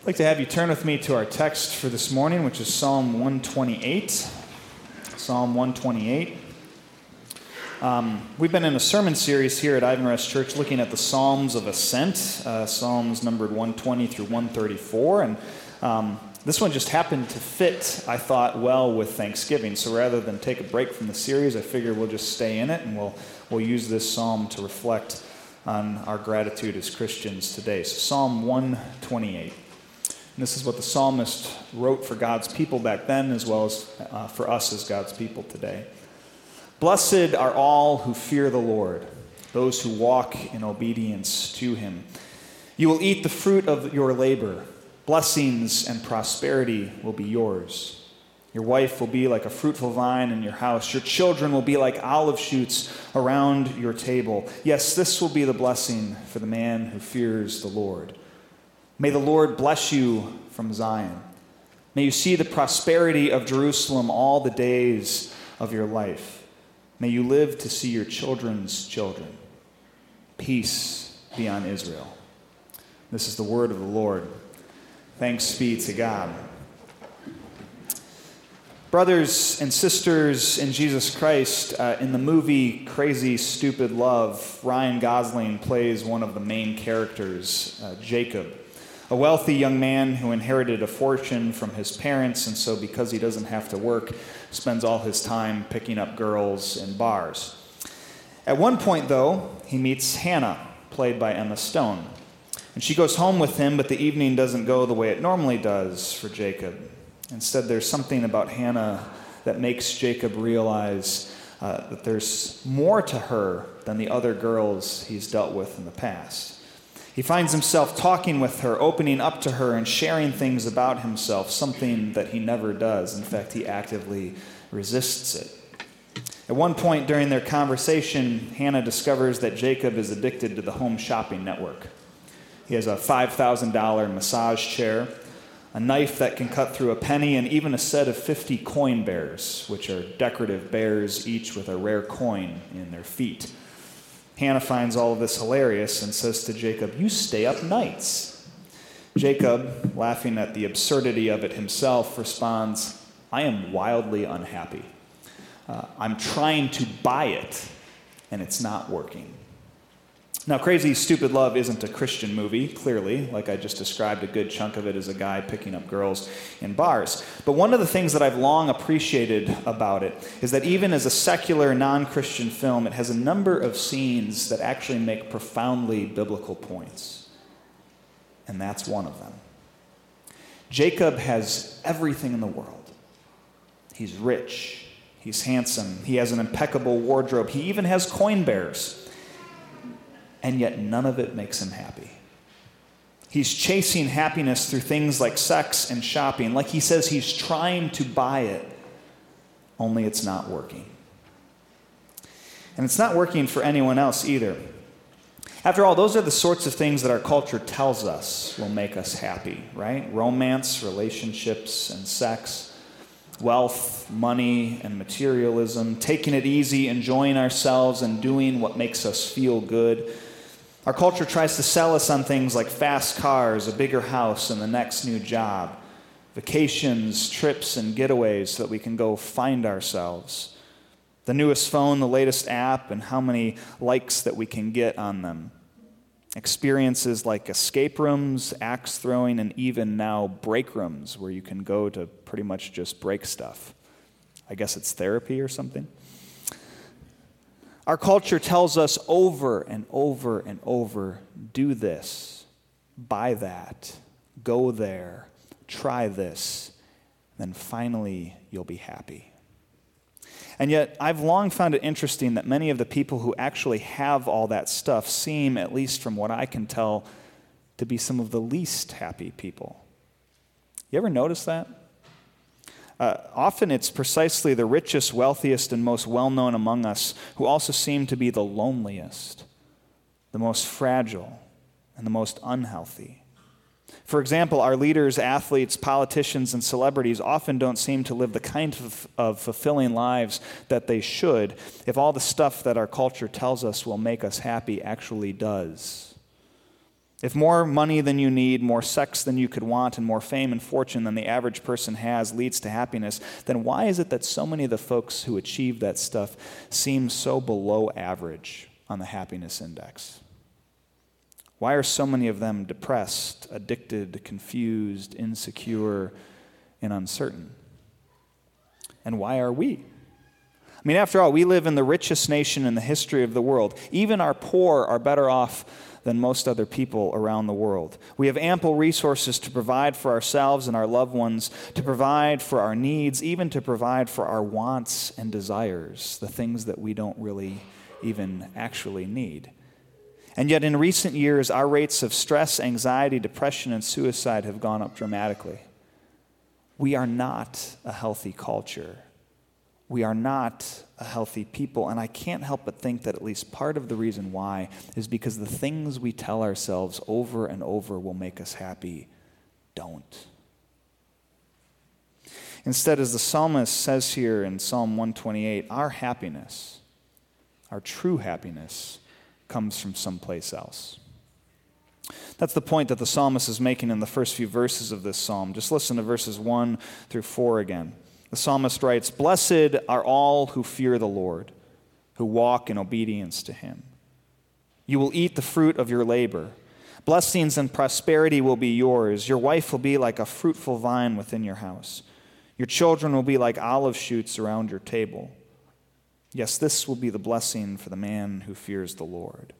I'd like to have you turn with me to our text for this morning, which is Psalm 128. Psalm 128. Um, we've been in a sermon series here at Ivanrest Church looking at the Psalms of Ascent, uh, Psalms numbered 120 through 134. And um, this one just happened to fit, I thought, well with Thanksgiving. So rather than take a break from the series, I figured we'll just stay in it and we'll, we'll use this psalm to reflect on our gratitude as Christians today. So, Psalm 128. And this is what the psalmist wrote for God's people back then, as well as uh, for us as God's people today. Blessed are all who fear the Lord, those who walk in obedience to him. You will eat the fruit of your labor. Blessings and prosperity will be yours. Your wife will be like a fruitful vine in your house. Your children will be like olive shoots around your table. Yes, this will be the blessing for the man who fears the Lord. May the Lord bless you from Zion. May you see the prosperity of Jerusalem all the days of your life. May you live to see your children's children. Peace be on Israel. This is the word of the Lord. Thanks be to God. Brothers and sisters in Jesus Christ, uh, in the movie Crazy Stupid Love, Ryan Gosling plays one of the main characters, uh, Jacob a wealthy young man who inherited a fortune from his parents, and so because he doesn't have to work, spends all his time picking up girls in bars. At one point, though, he meets Hannah, played by Emma Stone. And she goes home with him, but the evening doesn't go the way it normally does for Jacob. Instead, there's something about Hannah that makes Jacob realize uh, that there's more to her than the other girls he's dealt with in the past. He finds himself talking with her, opening up to her, and sharing things about himself, something that he never does. In fact, he actively resists it. At one point during their conversation, Hannah discovers that Jacob is addicted to the home shopping network. He has a $5,000 massage chair, a knife that can cut through a penny, and even a set of 50 coin bears, which are decorative bears, each with a rare coin in their feet. Hannah finds all of this hilarious and says to Jacob, You stay up nights. Jacob, laughing at the absurdity of it himself, responds, I am wildly unhappy. Uh, I'm trying to buy it, and it's not working. Now, Crazy Stupid Love isn't a Christian movie, clearly. Like I just described, a good chunk of it is a guy picking up girls in bars. But one of the things that I've long appreciated about it is that even as a secular, non Christian film, it has a number of scenes that actually make profoundly biblical points. And that's one of them. Jacob has everything in the world. He's rich, he's handsome, he has an impeccable wardrobe, he even has coin bears and yet none of it makes him happy. He's chasing happiness through things like sex and shopping. Like he says, he's trying to buy it, only it's not working. And it's not working for anyone else either. After all, those are the sorts of things that our culture tells us will make us happy, right? Romance, relationships, and sex wealth, money, and materialism, taking it easy, enjoying ourselves, and doing what makes us feel good. Our culture tries to sell us on things like fast cars, a bigger house, and the next new job, vacations, trips, and getaways so that we can go find ourselves, the newest phone, the latest app, and how many likes that we can get on them. Experiences like escape rooms, axe throwing, and even now break rooms where you can go to pretty much just break stuff. I guess it's therapy or something. Our culture tells us over and over and over do this, buy that, go there, try this, then finally you'll be happy. And yet, I've long found it interesting that many of the people who actually have all that stuff seem, at least from what I can tell, to be some of the least happy people. You ever notice that? Uh, often it's precisely the richest, wealthiest, and most well known among us who also seem to be the loneliest, the most fragile, and the most unhealthy. For example, our leaders, athletes, politicians, and celebrities often don't seem to live the kind of, of, fulfilling lives that they should if all the stuff that our culture tells us will make us happy actually does. If more money than you need, more sex than you could want, and more fame and fortune than the average person has leads to happiness, then why is it that so many of the folks who achieve that stuff seem so below average on the happiness index? Why are so many of them depressed, addicted, confused, insecure, and uncertain? And why are we? I mean, after all, we live in the richest nation in the history of the world. Even our poor are better off than most other people around the world. We have ample resources to provide for ourselves and our loved ones, to provide for our needs, even to provide for our wants and desires, the things that we don't really even actually need. And yet, in recent years, our rates of stress, anxiety, depression, and suicide have gone up dramatically. We are not a healthy culture we are not a healthy people. And I can't help but think that at least part of the reason why is because the things we tell ourselves over and over will make us happy don't. Instead, as the psalmist says here in Psalm 128, our happiness, our true happiness, comes from someplace else. That's the point that the psalmist is making in the first few verses of this psalm. Just listen to verses 1 through 4 again. The psalmist writes Blessed are all who fear the Lord, who walk in obedience to him. You will eat the fruit of your labor. Blessings and prosperity will be yours. Your wife will be like a fruitful vine within your house. Your children will be like olive shoots around your table. Yes, this will be the blessing for the man who fears the Lord.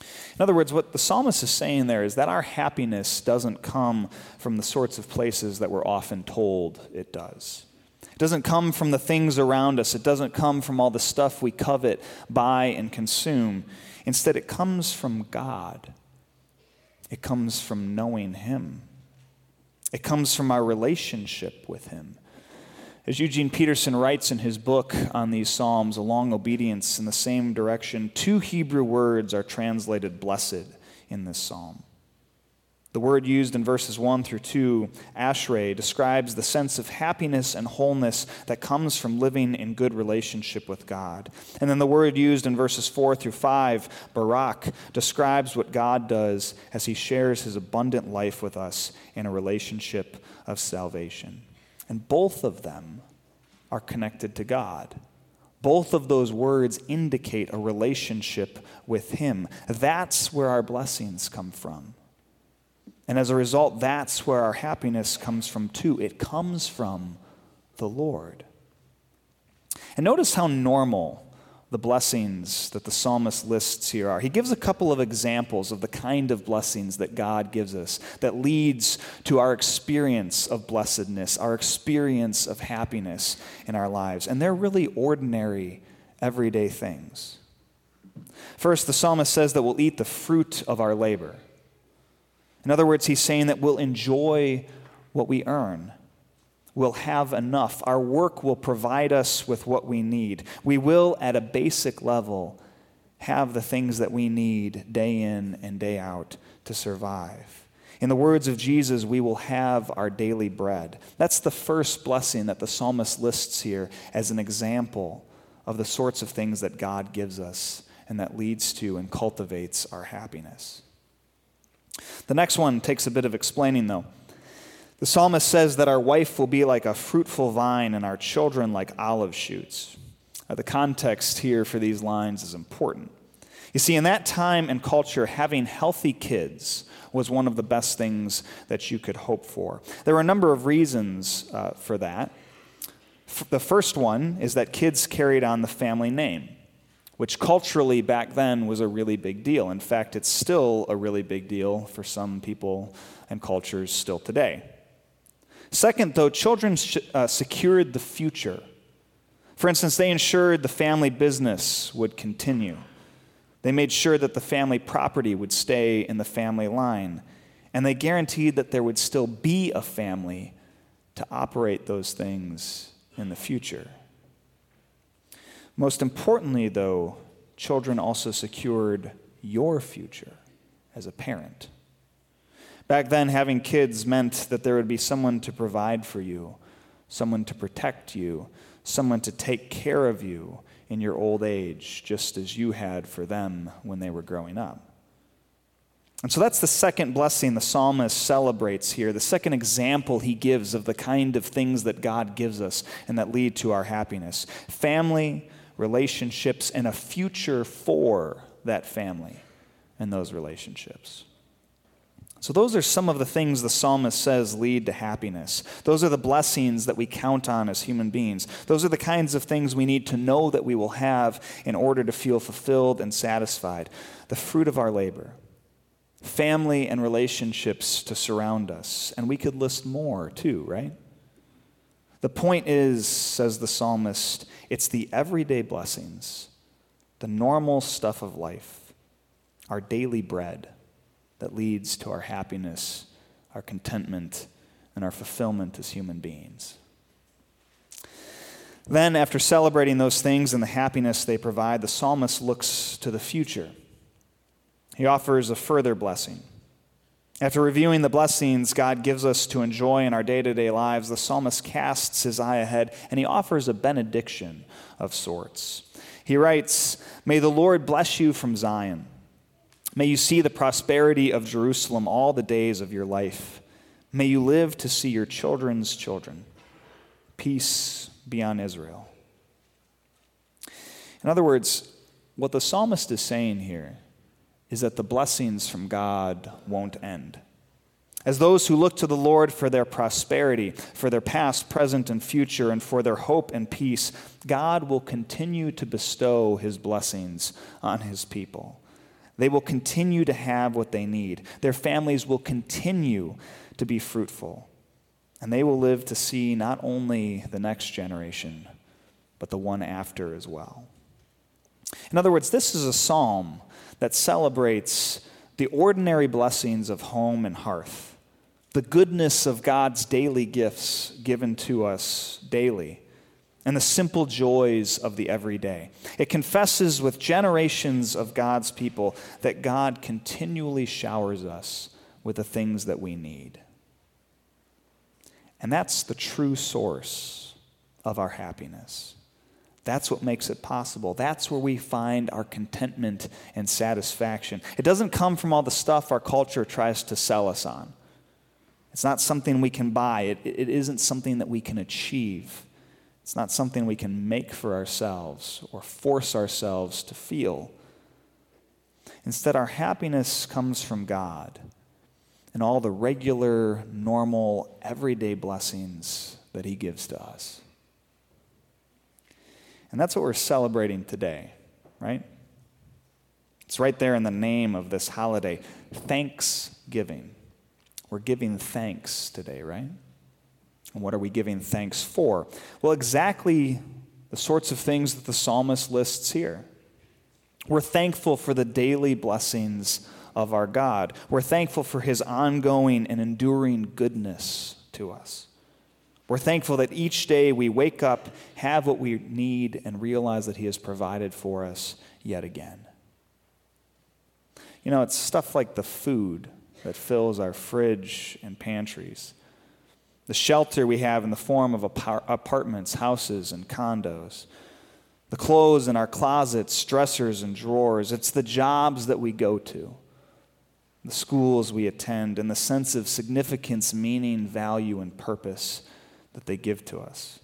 In other words, what the psalmist is saying there is that our happiness doesn't come from the sorts of places that we're often told it does. It doesn't come from the things around us. It doesn't come from all the stuff we covet, buy, and consume. Instead, it comes from God. It comes from knowing Him. It comes from our relationship with Him. As Eugene Peterson writes in his book on these Psalms, A Long Obedience in the Same Direction, two Hebrew words are translated blessed in this psalm. The word used in verses 1 through 2, ashrei, describes the sense of happiness and wholeness that comes from living in good relationship with God. And then the word used in verses 4 through 5, barak, describes what God does as he shares his abundant life with us in a relationship of salvation. And both of them are connected to God. Both of those words indicate a relationship with Him. That's where our blessings come from. And as a result, that's where our happiness comes from too. It comes from the Lord. And notice how normal the blessings that the psalmist lists here are. He gives a couple of examples of the kind of blessings that God gives us that leads to our experience of blessedness, our experience of happiness in our lives. And they're really ordinary, everyday things. First, the psalmist says that we'll eat the fruit of our labor. In other words, he's saying that we'll enjoy what we earn will have enough. Our work will provide us with what we need. We will, at a basic level, have the things that we need day in and day out to survive. In the words of Jesus, we will have our daily bread. That's the first blessing that the psalmist lists here as an example of the sorts of things that God gives us and that leads to and cultivates our happiness. The next one takes a bit of explaining, though. The psalmist says that our wife will be like a fruitful vine and our children like olive shoots. Now, the context here for these lines is important. You see, in that time and culture, having healthy kids was one of the best things that you could hope for. There are a number of reasons uh, for that. F- the first one is that kids carried on the family name, which culturally back then was a really big deal. In fact, it's still a really big deal for some people and cultures still today. Second, though, children uh, secured the future. For instance, they ensured the family business would continue. They made sure that the family property would stay in the family line. And they guaranteed that there would still be a family to operate those things in the future. Most importantly, though, children also secured your future as a parent. Back then, having kids meant that there would be someone to provide for you, someone to protect you, someone to take care of you in your old age, just as you had for them when they were growing up. And so that's the second blessing the psalmist celebrates here, the second example he gives of the kind of things that God gives us and that lead to our happiness family, relationships, and a future for that family and those relationships. So, those are some of the things the psalmist says lead to happiness. Those are the blessings that we count on as human beings. Those are the kinds of things we need to know that we will have in order to feel fulfilled and satisfied. The fruit of our labor, family and relationships to surround us. And we could list more too, right? The point is, says the psalmist, it's the everyday blessings, the normal stuff of life, our daily bread that leads to our happiness, our contentment, and our fulfillment as human beings. Then, after celebrating those things and the happiness they provide, the psalmist looks to the future. He offers a further blessing. After reviewing the blessings God gives us to enjoy in our day to day lives, the psalmist casts his eye ahead and he offers a benediction of sorts. He writes, May the Lord bless you from Zion. May you see the prosperity of Jerusalem all the days of your life. May you live to see your children's children. Peace be on Israel. In other words, what the psalmist is saying here is that the blessings from God won't end. As those who look to the Lord for their prosperity, for their past, present, and future, and for their hope and peace, God will continue to bestow his blessings on his people. They will continue to have what they need. Their families will continue to be fruitful. And they will live to see not only the next generation, but the one after as well. In other words, this is a psalm that celebrates the ordinary blessings of home and hearth, the goodness of God's daily gifts given to us daily and the simple joys of the everyday. It confesses with generations of God's people that God continually showers us with the things that we need. And that's the true source of our happiness. That's what makes it possible. That's where we find our contentment and satisfaction. It doesn't come from all the stuff our culture tries to sell us on. It's not something we can buy, it, it isn't something that we can achieve. It's not something we can make for ourselves or force ourselves to feel. Instead, our happiness comes from God and all the regular, normal, everyday blessings that He gives to us. And that's what we're celebrating today, right? It's right there in the name of this holiday Thanksgiving. We're giving thanks today, right? And what are we giving thanks for? Well, exactly the sorts of things that the psalmist lists here. We're thankful for the daily blessings of our God. We're thankful for his ongoing and enduring goodness to us. We're thankful that each day we wake up, have what we need, and realize that he has provided for us yet again. You know, it's stuff like the food that fills our fridge and pantries the shelter we have in the form of apartments, houses, and condos, the clothes in our closets, dressers, and drawers. It's the jobs that we go to, the schools we attend, and the sense of significance, meaning, value, and purpose that they give to us.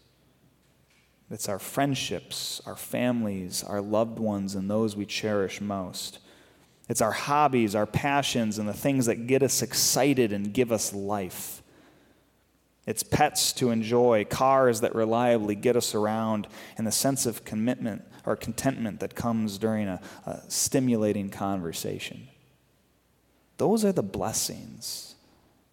It's our friendships, our families, our loved ones, and those we cherish most. It's our hobbies, our passions, and the things that get us excited and give us life. It's pets to enjoy, cars that reliably get us around, and the sense of commitment or contentment that comes during a, a stimulating conversation. Those are the blessings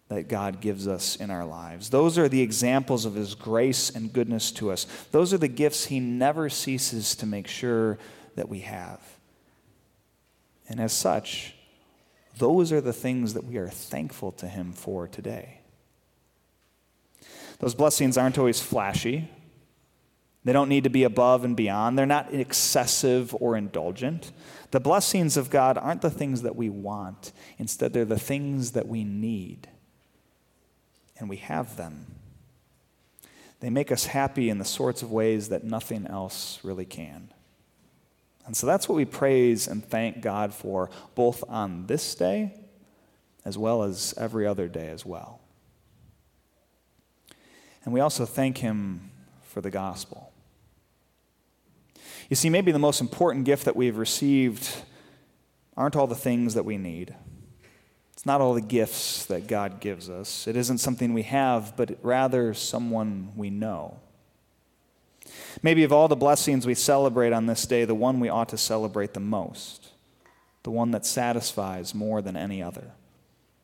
that God gives us in our lives. Those are the examples of His grace and goodness to us. Those are the gifts He never ceases to make sure that we have. And as such, those are the things that we are thankful to Him for today. Those blessings aren't always flashy. They don't need to be above and beyond. They're not excessive or indulgent. The blessings of God aren't the things that we want. Instead, they're the things that we need. And we have them. They make us happy in the sorts of ways that nothing else really can. And so that's what we praise and thank God for, both on this day as well as every other day as well. And we also thank Him for the gospel. You see, maybe the most important gift that we've received aren't all the things that we need. It's not all the gifts that God gives us. It isn't something we have, but rather someone we know. Maybe of all the blessings we celebrate on this day, the one we ought to celebrate the most, the one that satisfies more than any other,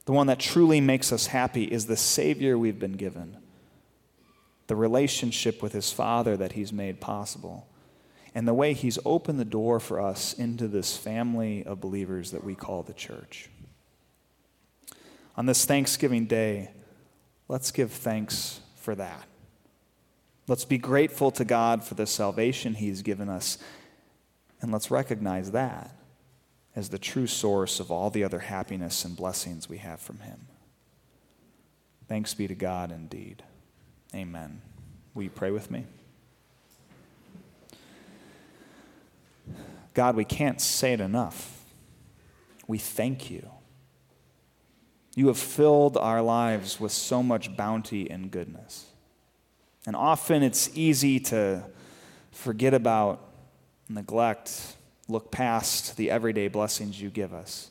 the one that truly makes us happy is the Savior we've been given, the relationship with His Father that He's made possible, and the way He's opened the door for us into this family of believers that we call the church. On this Thanksgiving Day, let's give thanks for that. Let's be grateful to God for the salvation He's given us, and let's recognize that as the true source of all the other happiness and blessings we have from Him. Thanks be to God indeed. Amen. Will you pray with me? God, we can't say it enough. We thank you. You have filled our lives with so much bounty and goodness. And often it's easy to forget about, neglect, look past the everyday blessings you give us.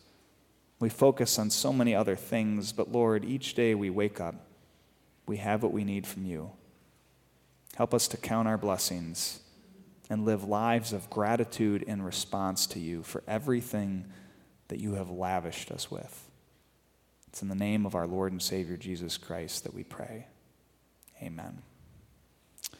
We focus on so many other things, but Lord, each day we wake up, we have what we need from you. Help us to count our blessings and live lives of gratitude in response to you for everything that you have lavished us with. It's in the name of our Lord and Savior Jesus Christ that we pray. Amen.